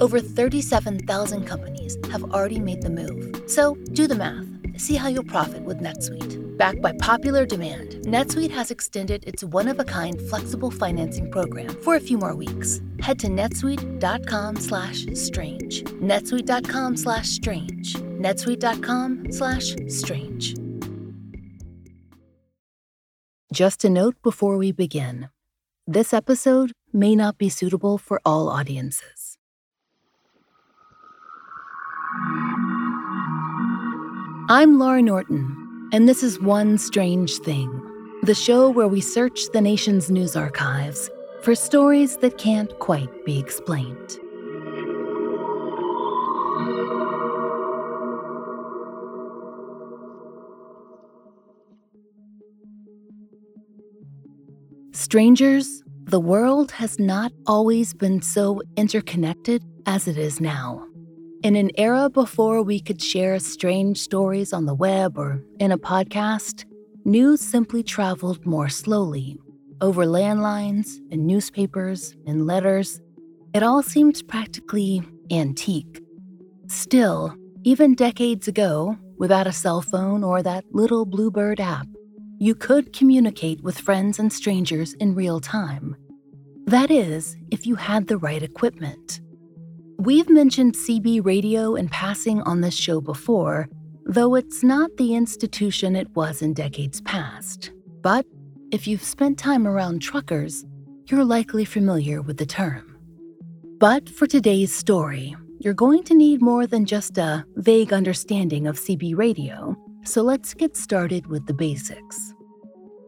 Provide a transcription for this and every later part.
Over 37,000 companies have already made the move. So do the math. See how you'll profit with NetSuite. Backed by popular demand, NetSuite has extended its one-of-a-kind flexible financing program for a few more weeks. Head to netsuite.com slash strange. netsuite.com slash strange. netsuite.com slash strange. Just a note before we begin. This episode may not be suitable for all audiences. I'm Laurah Norton and this is One Strange Thing, the show where we search the nation's news archives for stories that can't quite be explained. Strangers, the world has not always been so interconnected as it is now. In an era before we could share strange stories on the web or in a podcast, news simply traveled more slowly over landlines and newspapers and letters. It all seemed practically antique. Still, even decades ago, without a cell phone or that little Bluebird app, you could communicate with friends and strangers in real time. That is, if you had the right equipment. We've mentioned CB radio in passing on this show before, though it's not the institution it was in decades past. But if you've spent time around truckers, you're likely familiar with the term. But for today's story, you're going to need more than just a vague understanding of CB radio, so let's get started with the basics.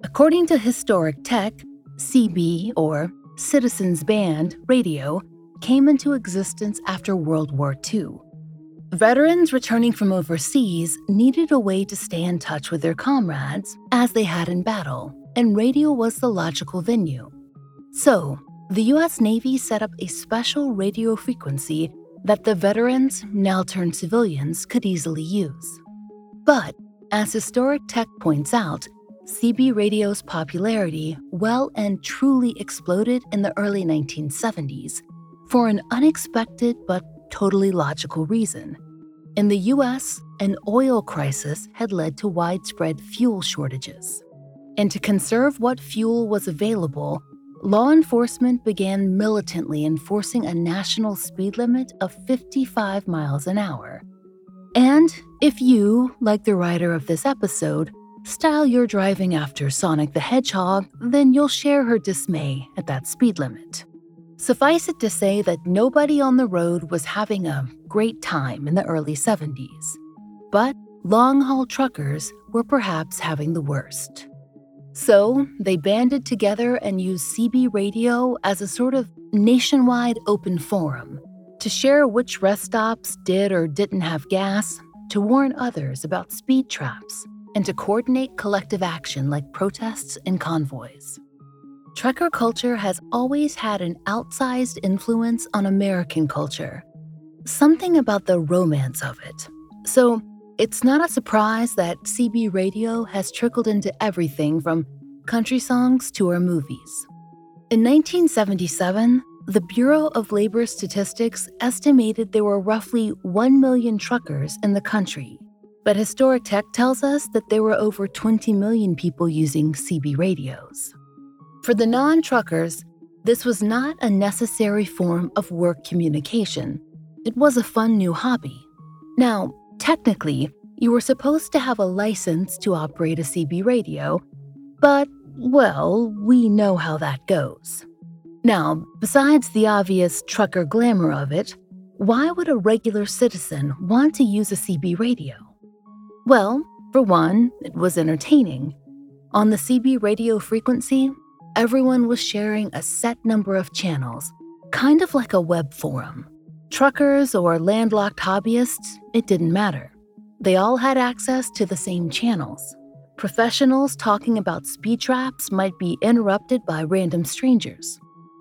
According to Historic Tech, CB, or Citizens Band Radio, came into existence after World War II. Veterans returning from overseas needed a way to stay in touch with their comrades as they had in battle, and radio was the logical venue. So, the US Navy set up a special radio frequency that the veterans, now turned civilians, could easily use. But, as Historic Tech points out, CB radio's popularity well and truly exploded in the early 1970s for an unexpected but totally logical reason. In the US, an oil crisis had led to widespread fuel shortages. And to conserve what fuel was available, law enforcement began militantly enforcing a national speed limit of 55 miles an hour. And if you, like the writer of this episode, style your driving after Sonic the Hedgehog, then you'll share her dismay at that speed limit. Suffice it to say that nobody on the road was having a great time in the early 70s. But long haul truckers were perhaps having the worst. So they banded together and used CB radio as a sort of nationwide open forum to share which rest stops did or didn't have gas, to warn others about speed traps, and to coordinate collective action like protests and convoys. Trucker culture has always had an outsized influence on American culture. Something about the romance of it. So, it's not a surprise that CB radio has trickled into everything from country songs to our movies. In 1977, the Bureau of Labor Statistics estimated there were roughly 1 million truckers in the country. But Historic Tech tells us that there were over 20 million people using CB radios. For the non truckers, this was not a necessary form of work communication. It was a fun new hobby. Now, technically, You were supposed to have a license to operate a CB radio, but, well, we know how that goes. Now, besides the obvious trucker glamour of it, why would a regular citizen want to use a CB radio? Well, for one, it was entertaining. On the CB radio frequency, everyone was sharing a set number of channels, kind of like a web forum. Truckers or landlocked hobbyists, it didn't matter. They all had access to the same channels. Professionals talking about speed traps might be interrupted by random strangers.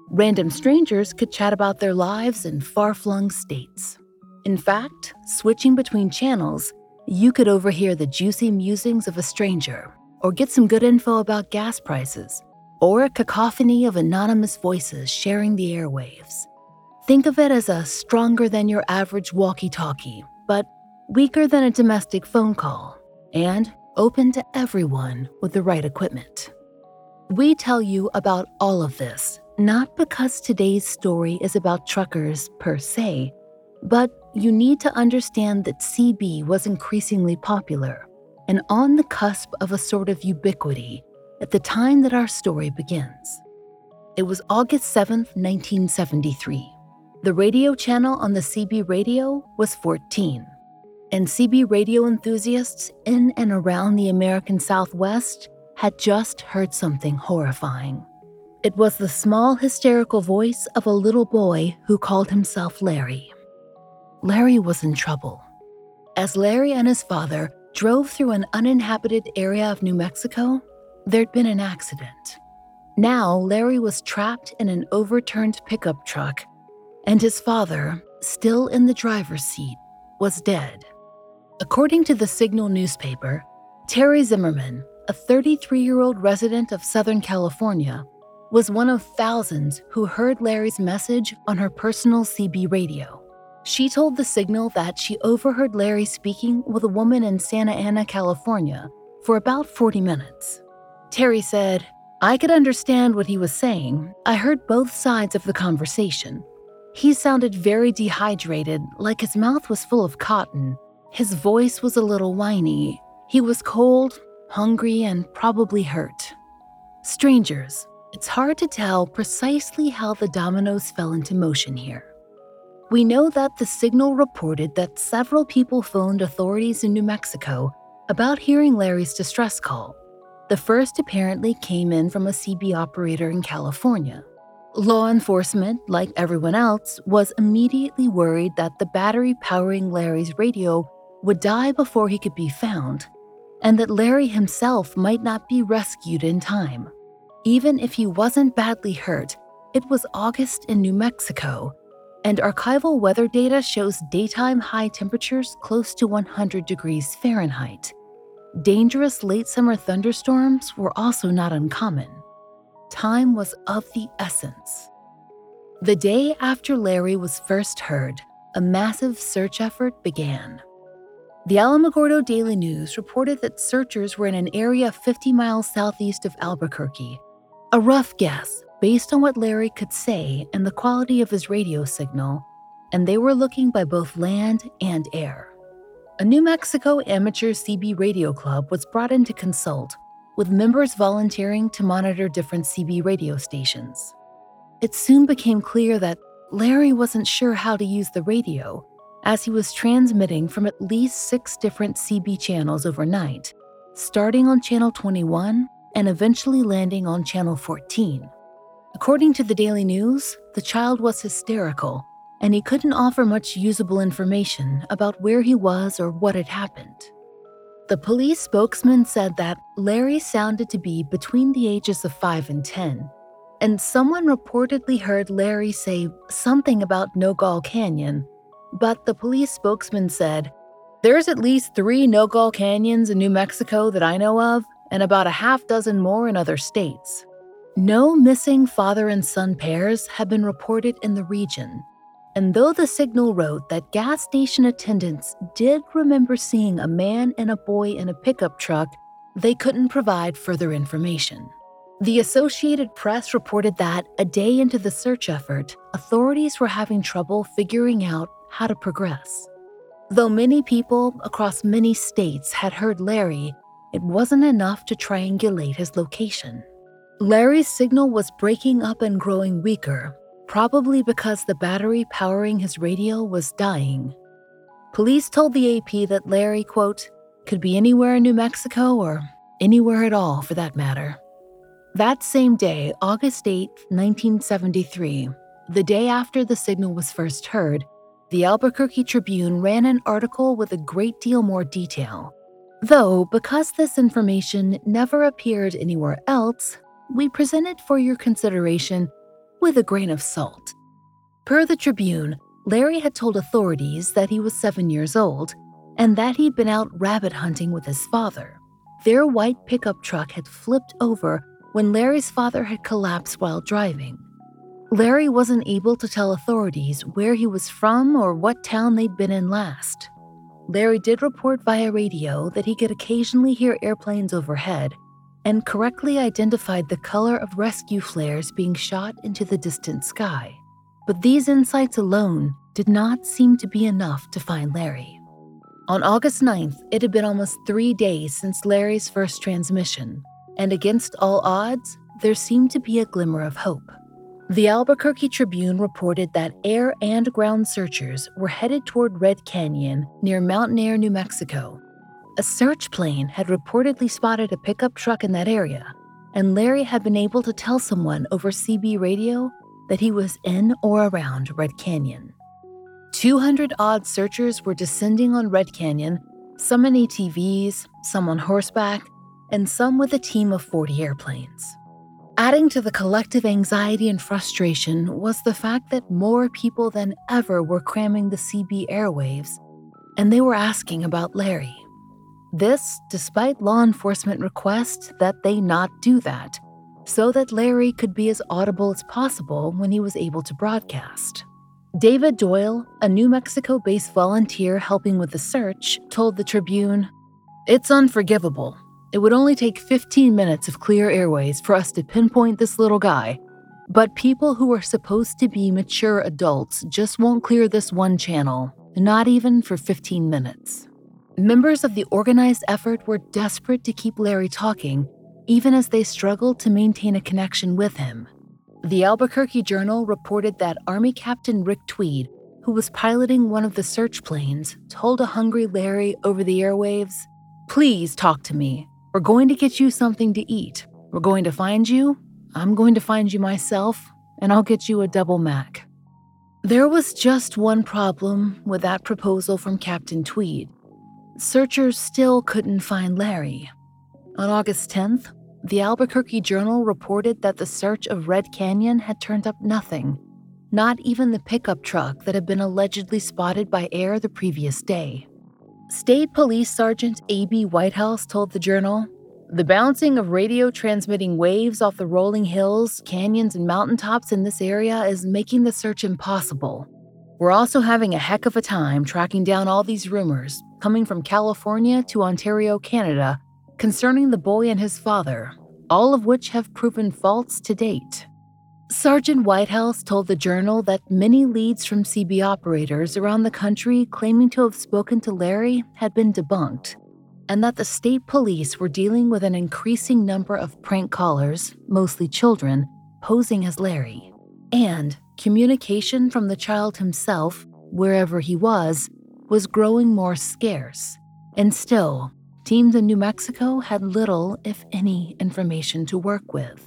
Random strangers could chat about their lives in far flung states. In fact, switching between channels, you could overhear the juicy musings of a stranger, or get some good info about gas prices, or a cacophony of anonymous voices sharing the airwaves. Think of it as a stronger than your average walkie talkie, but weaker than a domestic phone call, and open to everyone with the right equipment. We tell you about all of this not because today's story is about truckers per se, but you need to understand that CB was increasingly popular and on the cusp of a sort of ubiquity at the time that our story begins. It was August 7th, 1973. The radio channel on the CB radio was 14, and CB radio enthusiasts in and around the American Southwest had just heard something horrifying. It was the small, hysterical voice of a little boy who called himself Larry. Larry was in trouble. As Larry and his father drove through an uninhabited area of New Mexico, there'd been an accident. Now, Larry was trapped in an overturned pickup truck, and his father, still in the driver's seat, was dead. According to the Signal newspaper, Terry Zimmerman, a 33 year old resident of Southern California, was one of thousands who heard Larry's message on her personal CB radio. She told the Signal that she overheard Larry speaking with a woman in Santa Ana, California, for about 40 minutes. Terry said, I could understand what he was saying. I heard both sides of the conversation. He sounded very dehydrated, like his mouth was full of cotton. His voice was a little whiny. He was cold, hungry, and probably hurt. Strangers, it's hard to tell precisely how the dominoes fell into motion here. We know that the Signal reported that several people phoned authorities in New Mexico about hearing Larry's distress call. The first apparently came in from a CB operator in California. Law enforcement, like everyone else, was immediately worried that the battery powering Larry's radio would die before he could be found, and that Larry himself might not be rescued in time. Even if he wasn't badly hurt, it was August in New Mexico, and archival weather data shows daytime high temperatures close to 100 degrees Fahrenheit. Dangerous late summer thunderstorms were also not uncommon. Time was of the essence. The day after Larry was first heard, a massive search effort began. The Alamogordo Daily News reported that searchers were in an area 50 miles southeast of Albuquerque. A rough guess, based on what Larry could say and the quality of his radio signal, and they were looking by both land and air. A New Mexico amateur CB radio club was brought in to consult, with members volunteering to monitor different CB radio stations. It soon became clear that Larry wasn't sure how to use the radio, as he was transmitting from at least six different CB channels overnight, starting on Channel 21 and eventually landing on Channel 14. According to the Daily News, the child was hysterical, and he couldn't offer much usable information about where he was or what had happened. The police spokesman said that Larry sounded to be between the ages of 5 and 10, and someone reportedly heard Larry say something about Nogal Canyon, but the police spokesman said, There's at least three Nogal Canyons in New Mexico that I know of, and about a half dozen more in other states. No missing father and son pairs have been reported in the region, and though the Signal wrote that gas station attendants did remember seeing a man and a boy in a pickup truck, they couldn't provide further information. The Associated Press reported that a day into the search effort, authorities were having trouble figuring out how to progress. Though many people across many states had heard Larry, it wasn't enough to triangulate his location. Larry's signal was breaking up and growing weaker, probably because the battery powering his radio was dying. Police told the AP that Larry, quote, could be anywhere in New Mexico or anywhere at all for that matter. That same day, August 8, 1973, the day after the signal was first heard, the Albuquerque Tribune ran an article with a great deal more detail. Though, because this information never appeared anywhere else, we present it for your consideration with a grain of salt. Per the Tribune, Larry had told authorities that he was seven years old and that he'd been out rabbit hunting with his father. Their white pickup truck had flipped over when Larry's father had collapsed while driving. Larry wasn't able to tell authorities where he was from or what town they'd been in last. Larry did report via radio that he could occasionally hear airplanes overhead and correctly identified the color of rescue flares being shot into the distant sky. But these insights alone did not seem to be enough to find Larry. On August 9th, it had been almost three days since Larry's first transmission, and against all odds, there seemed to be a glimmer of hope. The Albuquerque Tribune reported that air and ground searchers were headed toward Red Canyon near Mountainair, New Mexico. A search plane had reportedly spotted a pickup truck in that area, and Larry had been able to tell someone over CB radio that he was in or around Red Canyon. 200 odd searchers were descending on Red Canyon, some in ATVs, some on horseback, and some with a team of 40 airplanes. Adding to the collective anxiety and frustration was the fact that more people than ever were cramming the CB airwaves, and they were asking about Larry. This, despite law enforcement requests that they not do that so that Larry could be as audible as possible when he was able to broadcast. David Doyle, a New Mexico based volunteer helping with the search, told the Tribune It's unforgivable. It would only take 15 minutes of clear airways for us to pinpoint this little guy. But people who are supposed to be mature adults just won't clear this one channel, not even for 15 minutes. Members of the organized effort were desperate to keep Larry talking even as they struggled to maintain a connection with him. The Albuquerque Journal reported that Army Captain Rick Tweed, who was piloting one of the search planes, told a hungry Larry over the airwaves, Please talk to me. We're going to get you something to eat. We're going to find you. I'm going to find you myself, and I'll get you a double Mac. There was just one problem with that proposal from Captain Tweed. Searchers still couldn't find Larry. On August 10th, the Albuquerque Journal reported that the search of Red Canyon had turned up nothing, not even the pickup truck that had been allegedly spotted by air the previous day. State Police Sergeant A.B. Whitehouse told the Journal The bouncing of radio transmitting waves off the rolling hills, canyons, and mountaintops in this area is making the search impossible. We're also having a heck of a time tracking down all these rumors, coming from California to Ontario, Canada, concerning the boy and his father, all of which have proven false to date. Sergeant Whitehouse told the Journal that many leads from CB operators around the country claiming to have spoken to Larry had been debunked, and that the state police were dealing with an increasing number of prank callers, mostly children, posing as Larry. And communication from the child himself, wherever he was, was growing more scarce. And still, teams in New Mexico had little, if any, information to work with.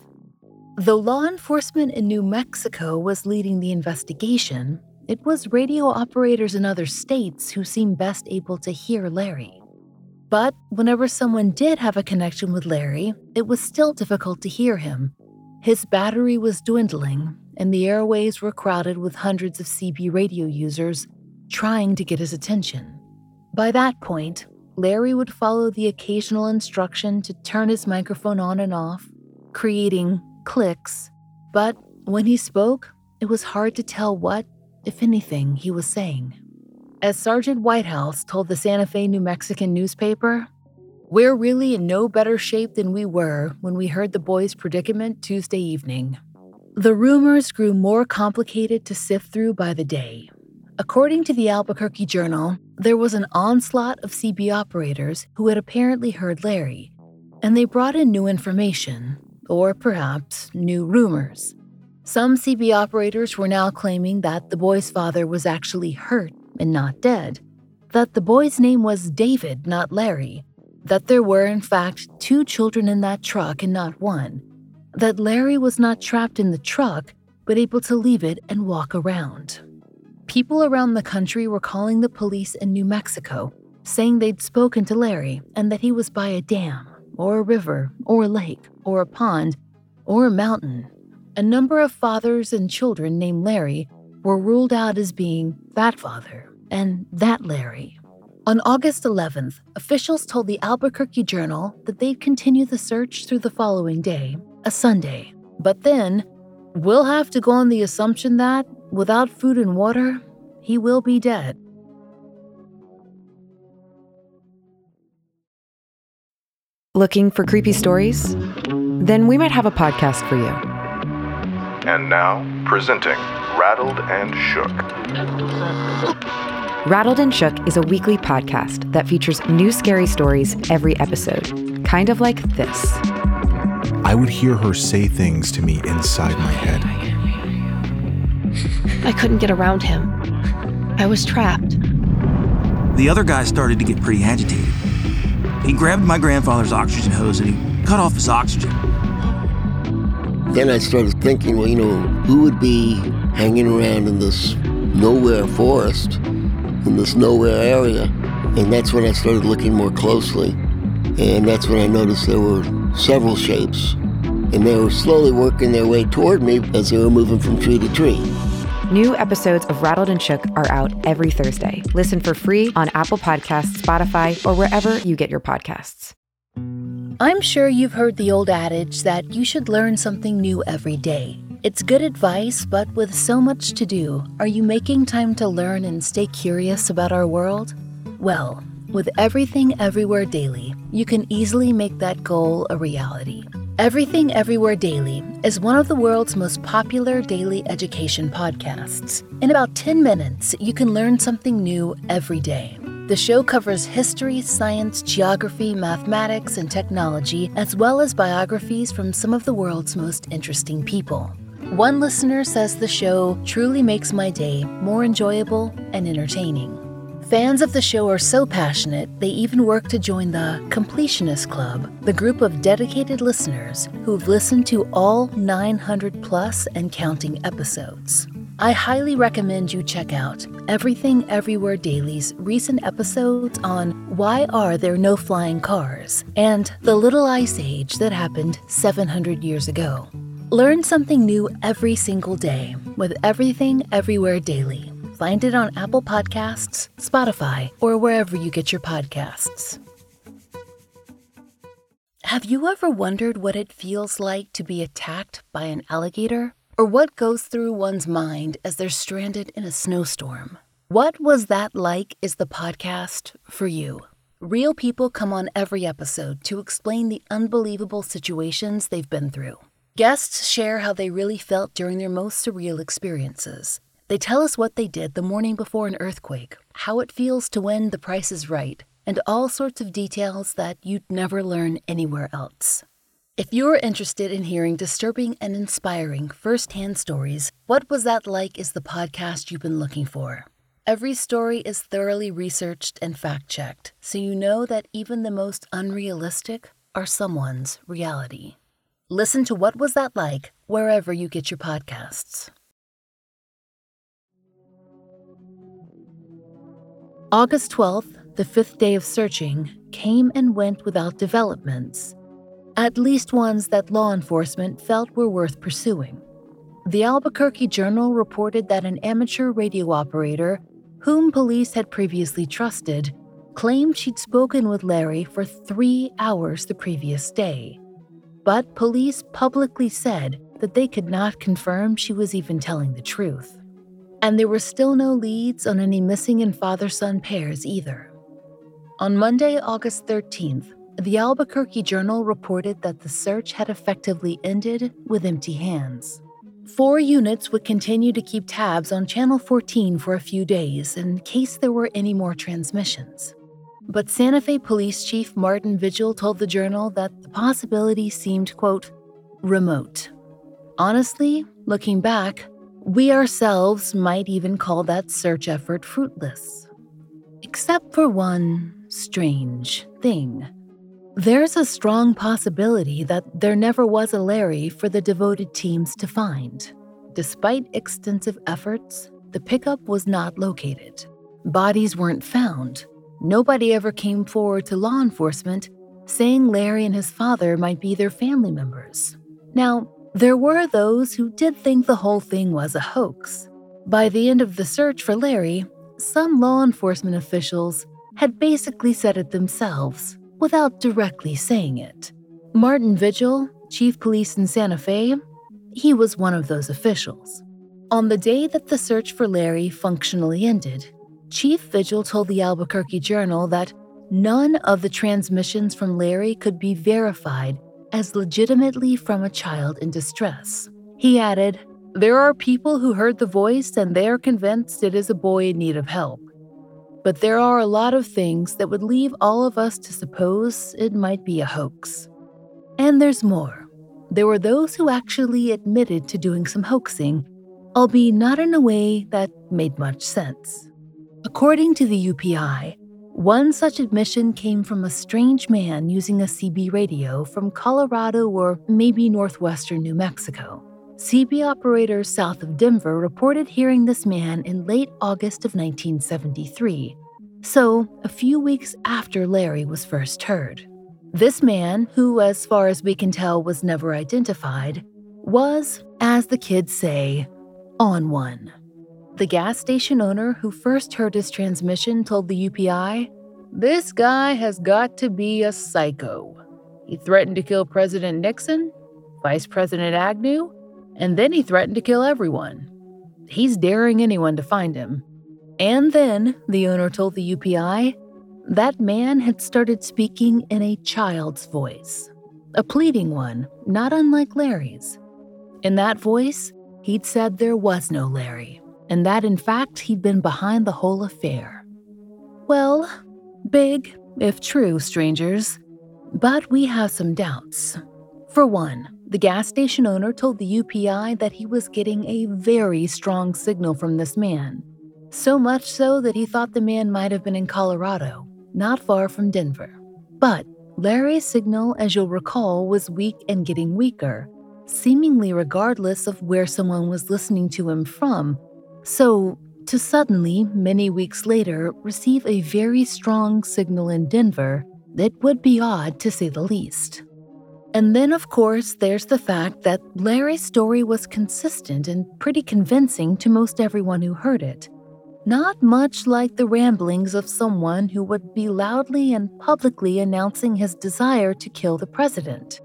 Though law enforcement in New Mexico was leading the investigation, it was radio operators in other states who seemed best able to hear Larry. But whenever someone did have a connection with Larry, it was still difficult to hear him. His battery was dwindling, and the airways were crowded with hundreds of CB radio users trying to get his attention. By that point, Larry would follow the occasional instruction to turn his microphone on and off, creating clicks, but when he spoke, it was hard to tell what, if anything, he was saying. As Sergeant Whitehouse told the Santa Fe New Mexican newspaper, we're really in no better shape than we were when we heard the boy's predicament Tuesday evening. The rumors grew more complicated to sift through by the day. According to the Albuquerque Journal, there was an onslaught of CB operators who had apparently heard Larry, and they brought in new information, or perhaps new rumors. Some CB operators were now claiming that the boy's father was actually hurt and not dead, that the boy's name was David, not Larry, that there were, in fact, two children in that truck and not one, that Larry was not trapped in the truck, but able to leave it and walk around. People around the country were calling the police in New Mexico, saying they'd spoken to Larry and that he was by a dam, or a river, or a lake, or a pond, or a mountain. A number of fathers and children named Larry were ruled out as being that father and that Larry. On August 11th, officials told the Albuquerque Journal that they'd continue the search through the following day, a Sunday. But then, we'll have to go on the assumption that, without food and water, he will be dead. Looking for creepy stories? Then we might have a podcast for you. And now, presenting Rattled and Shook. Rattled and Shook is a weekly podcast that features new scary stories every episode, kind of like this. I would hear her say things to me inside my head. I couldn't get around him. I was trapped. The other guy started to get pretty agitated. He grabbed my grandfather's oxygen hose and he cut off his oxygen. Then I started thinking, well, you know, who would be hanging around in this nowhere forest, in this nowhere area? And that's when I started looking more closely. And that's when I noticed there were several shapes. And they were slowly working their way toward me as they were moving from tree to tree. New episodes of Rattled and Shook are out every Thursday. Listen for free on Apple Podcasts, Spotify, or wherever you get your podcasts. I'm sure you've heard the old adage that you should learn something new every day. It's good advice, but with so much to do, are you making time to learn and stay curious about our world? Well, with Everything Everywhere Daily, you can easily make that goal a reality. Everything Everywhere Daily is one of the world's most popular daily education podcasts. In about 10 minutes, you can learn something new every day. The show covers history, science, geography, mathematics, and technology, as well as biographies from some of the world's most interesting people. One listener says the show truly makes my day more enjoyable and entertaining. Fans of the show are so passionate, they even work to join the Completionist Club, the group of dedicated listeners who've listened to all 900 plus and counting episodes. I highly recommend you check out Everything Everywhere Daily's recent episodes on Why Are There No Flying Cars and The Little Ice Age that happened 700 years ago. Learn something new every single day with Everything Everywhere Daily. Find it on Apple Podcasts, Spotify, or wherever you get your podcasts. Have you ever wondered what it feels like to be attacked by an alligator? Or what goes through one's mind as they're stranded in a snowstorm? What Was That Like is the podcast for you. Real people come on every episode to explain the unbelievable situations they've been through. Guests share how they really felt during their most surreal experiences. They tell us what they did the morning before an earthquake, how it feels to win the price is right, and all sorts of details that you'd never learn anywhere else. If you're interested in hearing disturbing and inspiring firsthand stories, What Was That Like is the podcast you've been looking for. Every story is thoroughly researched and fact checked, so you know that even the most unrealistic are someone's reality. Listen to What Was That Like wherever you get your podcasts. August 12th, the fifth day of searching, came and went without developments, at least ones that law enforcement felt were worth pursuing. The Albuquerque Journal reported that an amateur radio operator, whom police had previously trusted, claimed she'd spoken with Larry for three hours the previous day. But police publicly said that they could not confirm she was even telling the truth and there were still no leads on any missing and father son pairs either. On Monday, August 13th, the Albuquerque Journal reported that the search had effectively ended with empty hands. Four units would continue to keep tabs on Channel 14 for a few days in case there were any more transmissions. But Santa Fe Police Chief Martin Vigil told the Journal that the possibility seemed, quote, remote. Honestly, looking back, we ourselves might even call that search effort fruitless. Except for one strange thing. There's a strong possibility that there never was a Larry for the devoted teams to find. Despite extensive efforts, the pickup was not located. Bodies weren't found. Nobody ever came forward to law enforcement saying Larry and his father might be their family members. Now, there were those who did think the whole thing was a hoax. By the end of the search for Larry, some law enforcement officials had basically said it themselves without directly saying it. Martin Vigil, chief police in Santa Fe, he was one of those officials. On the day that the search for Larry functionally ended, Chief Vigil told the Albuquerque Journal that none of the transmissions from Larry could be verified as legitimately from a child in distress. He added, There are people who heard the voice and they are convinced it is a boy in need of help. But there are a lot of things that would leave all of us to suppose it might be a hoax. And there's more. There were those who actually admitted to doing some hoaxing, albeit not in a way that made much sense. According to the UPI, one such admission came from a strange man using a CB radio from Colorado or maybe northwestern New Mexico. CB operators south of Denver reported hearing this man in late August of 1973, so a few weeks after Larry was first heard. This man, who, as far as we can tell, was never identified, was, as the kids say, on one. The gas station owner who first heard his transmission told the UPI, This guy has got to be a psycho. He threatened to kill President Nixon, Vice President Agnew, and then he threatened to kill everyone. He's daring anyone to find him. And then, the owner told the UPI, that man had started speaking in a child's voice, a pleading one, not unlike Larry's. In that voice, he'd said there was no Larry and that in fact he'd been behind the whole affair. Well, big, if true, strangers. But we have some doubts. For one, the gas station owner told the UPI that he was getting a very strong signal from this man. So much so that he thought the man might have been in Colorado, not far from Denver. But Larry's signal, as you'll recall, was weak and getting weaker, seemingly regardless of where someone was listening to him from so, to suddenly, many weeks later, receive a very strong signal in Denver, it would be odd to say the least. And then, of course, there's the fact that Larry's story was consistent and pretty convincing to most everyone who heard it. Not much like the ramblings of someone who would be loudly and publicly announcing his desire to kill the president.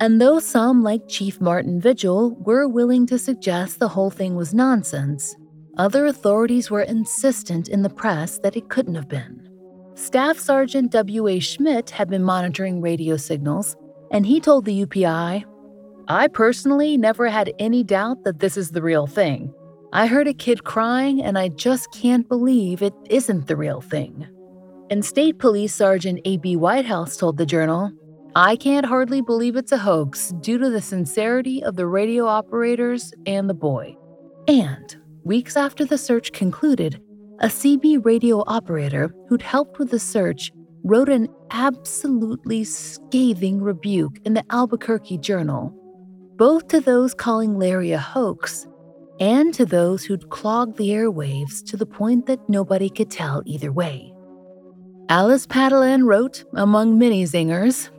And though some, like Chief Martin Vigil, were willing to suggest the whole thing was nonsense, other authorities were insistent in the press that it couldn't have been. Staff Sergeant W.A. Schmidt had been monitoring radio signals, and he told the UPI I personally never had any doubt that this is the real thing. I heard a kid crying, and I just can't believe it isn't the real thing. And State Police Sergeant A.B. Whitehouse told the Journal I can't hardly believe it's a hoax due to the sincerity of the radio operators and the boy. And, weeks after the search concluded, a CB radio operator who'd helped with the search wrote an absolutely scathing rebuke in the Albuquerque Journal, both to those calling Larry a hoax and to those who'd clogged the airwaves to the point that nobody could tell either way. Alice Patalan wrote, among many zingers,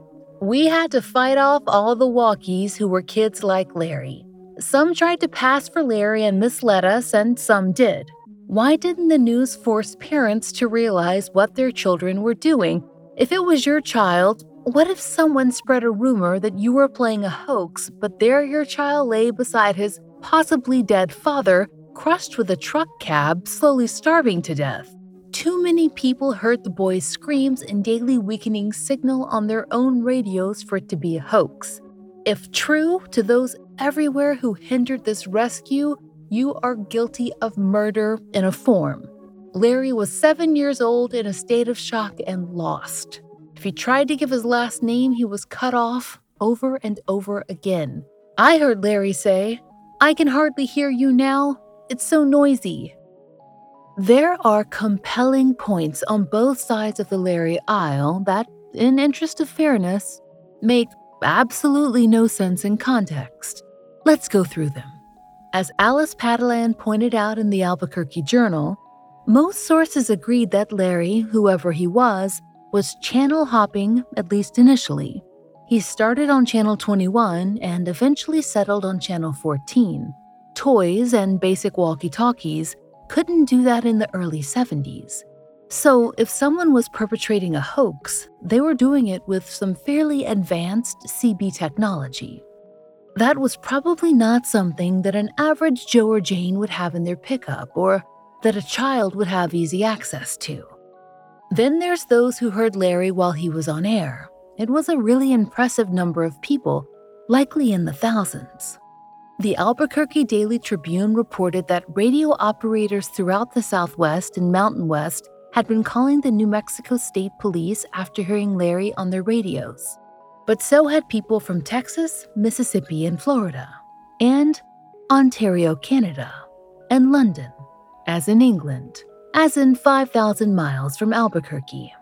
we had to fight off all the walkies who were kids like Larry. Some tried to pass for Larry and misled us, and some did. Why didn't the news force parents to realize what their children were doing? If it was your child, what if someone spread a rumor that you were playing a hoax, but there your child lay beside his possibly dead father, crushed with a truck cab, slowly starving to death? Too many people heard the boy's screams and daily weakening signal on their own radios for it to be a hoax. If true to those everywhere who hindered this rescue, you are guilty of murder in a form. Larry was seven years old in a state of shock and lost. If he tried to give his last name, he was cut off over and over again. I heard Larry say, I can hardly hear you now. It's so noisy. There are compelling points on both sides of the Larry aisle that, in interest of fairness, make absolutely no sense in context. Let's go through them. As Alice Patalan pointed out in the Albuquerque Journal, most sources agreed that Larry, whoever he was, was channel hopping, at least initially. He started on Channel 21 and eventually settled on Channel 14. Toys and basic walkie talkies couldn't do that in the early 70s. So, if someone was perpetrating a hoax, they were doing it with some fairly advanced CB technology. That was probably not something that an average Joe or Jane would have in their pickup or that a child would have easy access to. Then there's those who heard Larry while he was on air. It was a really impressive number of people, likely in the thousands. The Albuquerque Daily Tribune reported that radio operators throughout the Southwest and Mountain West had been calling the New Mexico State Police after hearing Larry on their radios. But so had people from Texas, Mississippi, and Florida, and Ontario, Canada, and London, as in England, as in 5,000 miles from Albuquerque.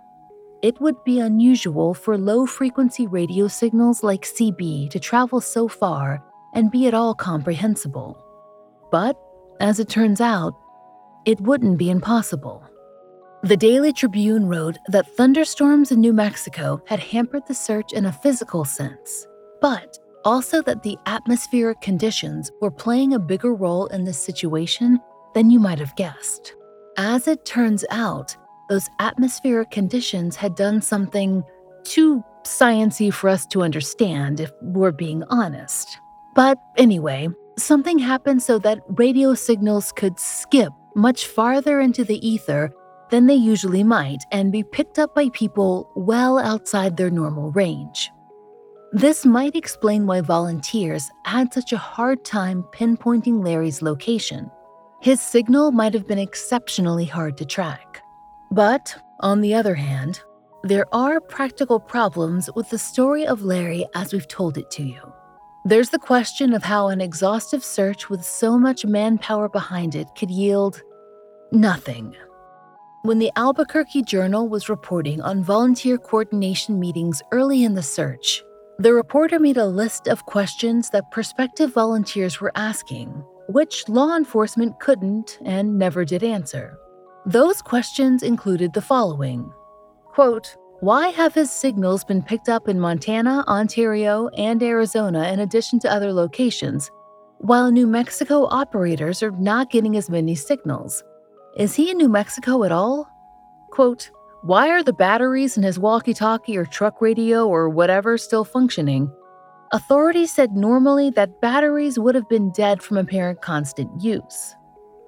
It would be unusual for low frequency radio signals like CB to travel so far and be at all comprehensible. But, as it turns out, it wouldn't be impossible. The Daily Tribune wrote that thunderstorms in New Mexico had hampered the search in a physical sense, but also that the atmospheric conditions were playing a bigger role in this situation than you might have guessed. As it turns out, those atmospheric conditions had done something too sciency for us to understand if we're being honest. But anyway, something happened so that radio signals could skip much farther into the ether than they usually might and be picked up by people well outside their normal range. This might explain why volunteers had such a hard time pinpointing Larry's location. His signal might have been exceptionally hard to track. But, on the other hand, there are practical problems with the story of Larry as we've told it to you. There's the question of how an exhaustive search with so much manpower behind it could yield nothing. When the Albuquerque Journal was reporting on volunteer coordination meetings early in the search, the reporter made a list of questions that prospective volunteers were asking, which law enforcement couldn't and never did answer. Those questions included the following quote, why have his signals been picked up in Montana, Ontario, and Arizona in addition to other locations, while New Mexico operators are not getting as many signals? Is he in New Mexico at all? Quote, why are the batteries in his walkie talkie or truck radio or whatever still functioning? Authorities said normally that batteries would have been dead from apparent constant use.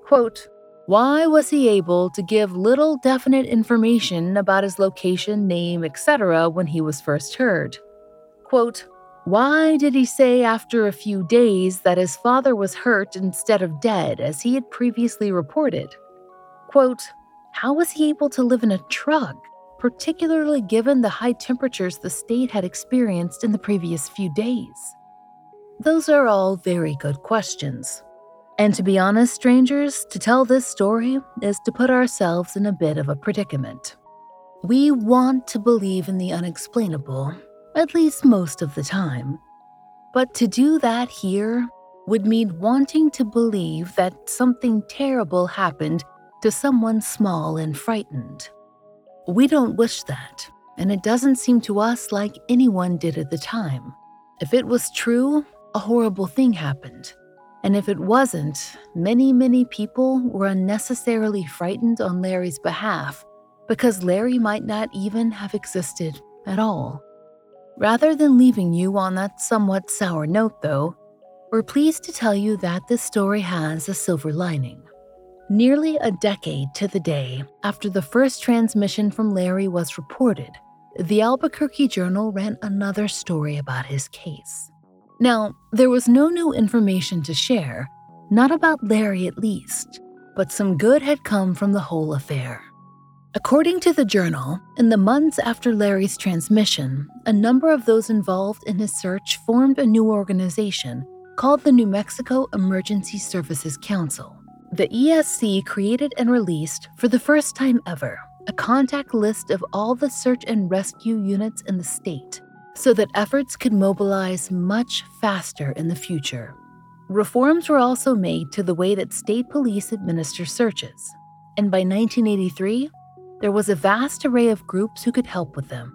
Quote, why was he able to give little definite information about his location, name, etc. when he was first heard? Quote, why did he say after a few days that his father was hurt instead of dead, as he had previously reported? Quote, how was he able to live in a truck, particularly given the high temperatures the state had experienced in the previous few days? Those are all very good questions. And to be honest, strangers, to tell this story is to put ourselves in a bit of a predicament. We want to believe in the unexplainable, at least most of the time. But to do that here would mean wanting to believe that something terrible happened to someone small and frightened. We don't wish that, and it doesn't seem to us like anyone did at the time. If it was true, a horrible thing happened and if it wasn't, many, many people were unnecessarily frightened on Larry's behalf because Larry might not even have existed at all. Rather than leaving you on that somewhat sour note, though, we're pleased to tell you that this story has a silver lining. Nearly a decade to the day after the first transmission from Larry was reported, the Albuquerque Journal ran another story about his case. Now, there was no new information to share, not about Larry at least, but some good had come from the whole affair. According to the journal, in the months after Larry's transmission, a number of those involved in his search formed a new organization called the New Mexico Emergency Services Council. The ESC created and released, for the first time ever, a contact list of all the search and rescue units in the state so that efforts could mobilize much faster in the future. Reforms were also made to the way that state police administer searches, and by 1983, there was a vast array of groups who could help with them.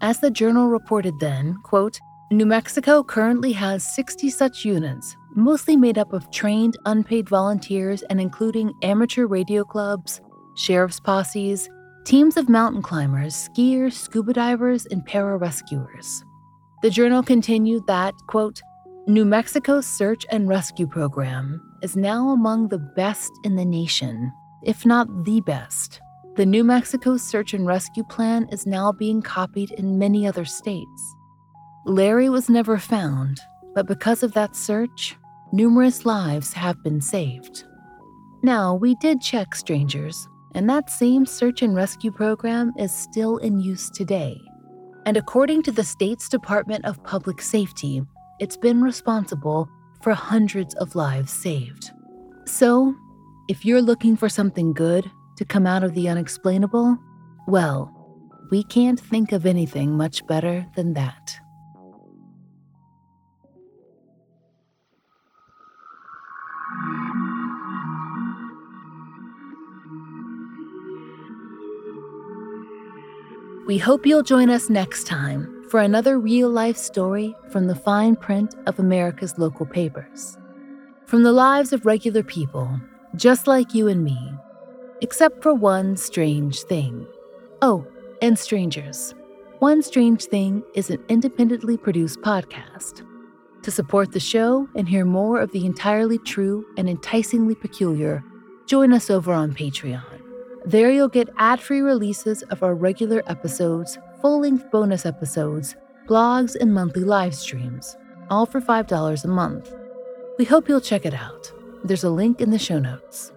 As the journal reported then, quote, New Mexico currently has 60 such units, mostly made up of trained unpaid volunteers and including amateur radio clubs, sheriff's posses, teams of mountain climbers, skiers, scuba divers, and pararescuers. The journal continued that, quote, New Mexico's search and rescue program is now among the best in the nation, if not the best. The New Mexico Search and Rescue Plan is now being copied in many other states. Larry was never found, but because of that search, numerous lives have been saved. Now, we did check strangers, and that same search and rescue program is still in use today. And according to the state's Department of Public Safety, it's been responsible for hundreds of lives saved. So, if you're looking for something good to come out of the unexplainable, well, we can't think of anything much better than that. We hope you'll join us next time for another real life story from the fine print of America's local papers. From the lives of regular people, just like you and me, except for one strange thing. Oh, and strangers. One Strange Thing is an independently produced podcast. To support the show and hear more of the entirely true and enticingly peculiar, join us over on Patreon. There you'll get ad free releases of our regular episodes, full length bonus episodes, blogs, and monthly live streams, all for $5 a month. We hope you'll check it out. There's a link in the show notes.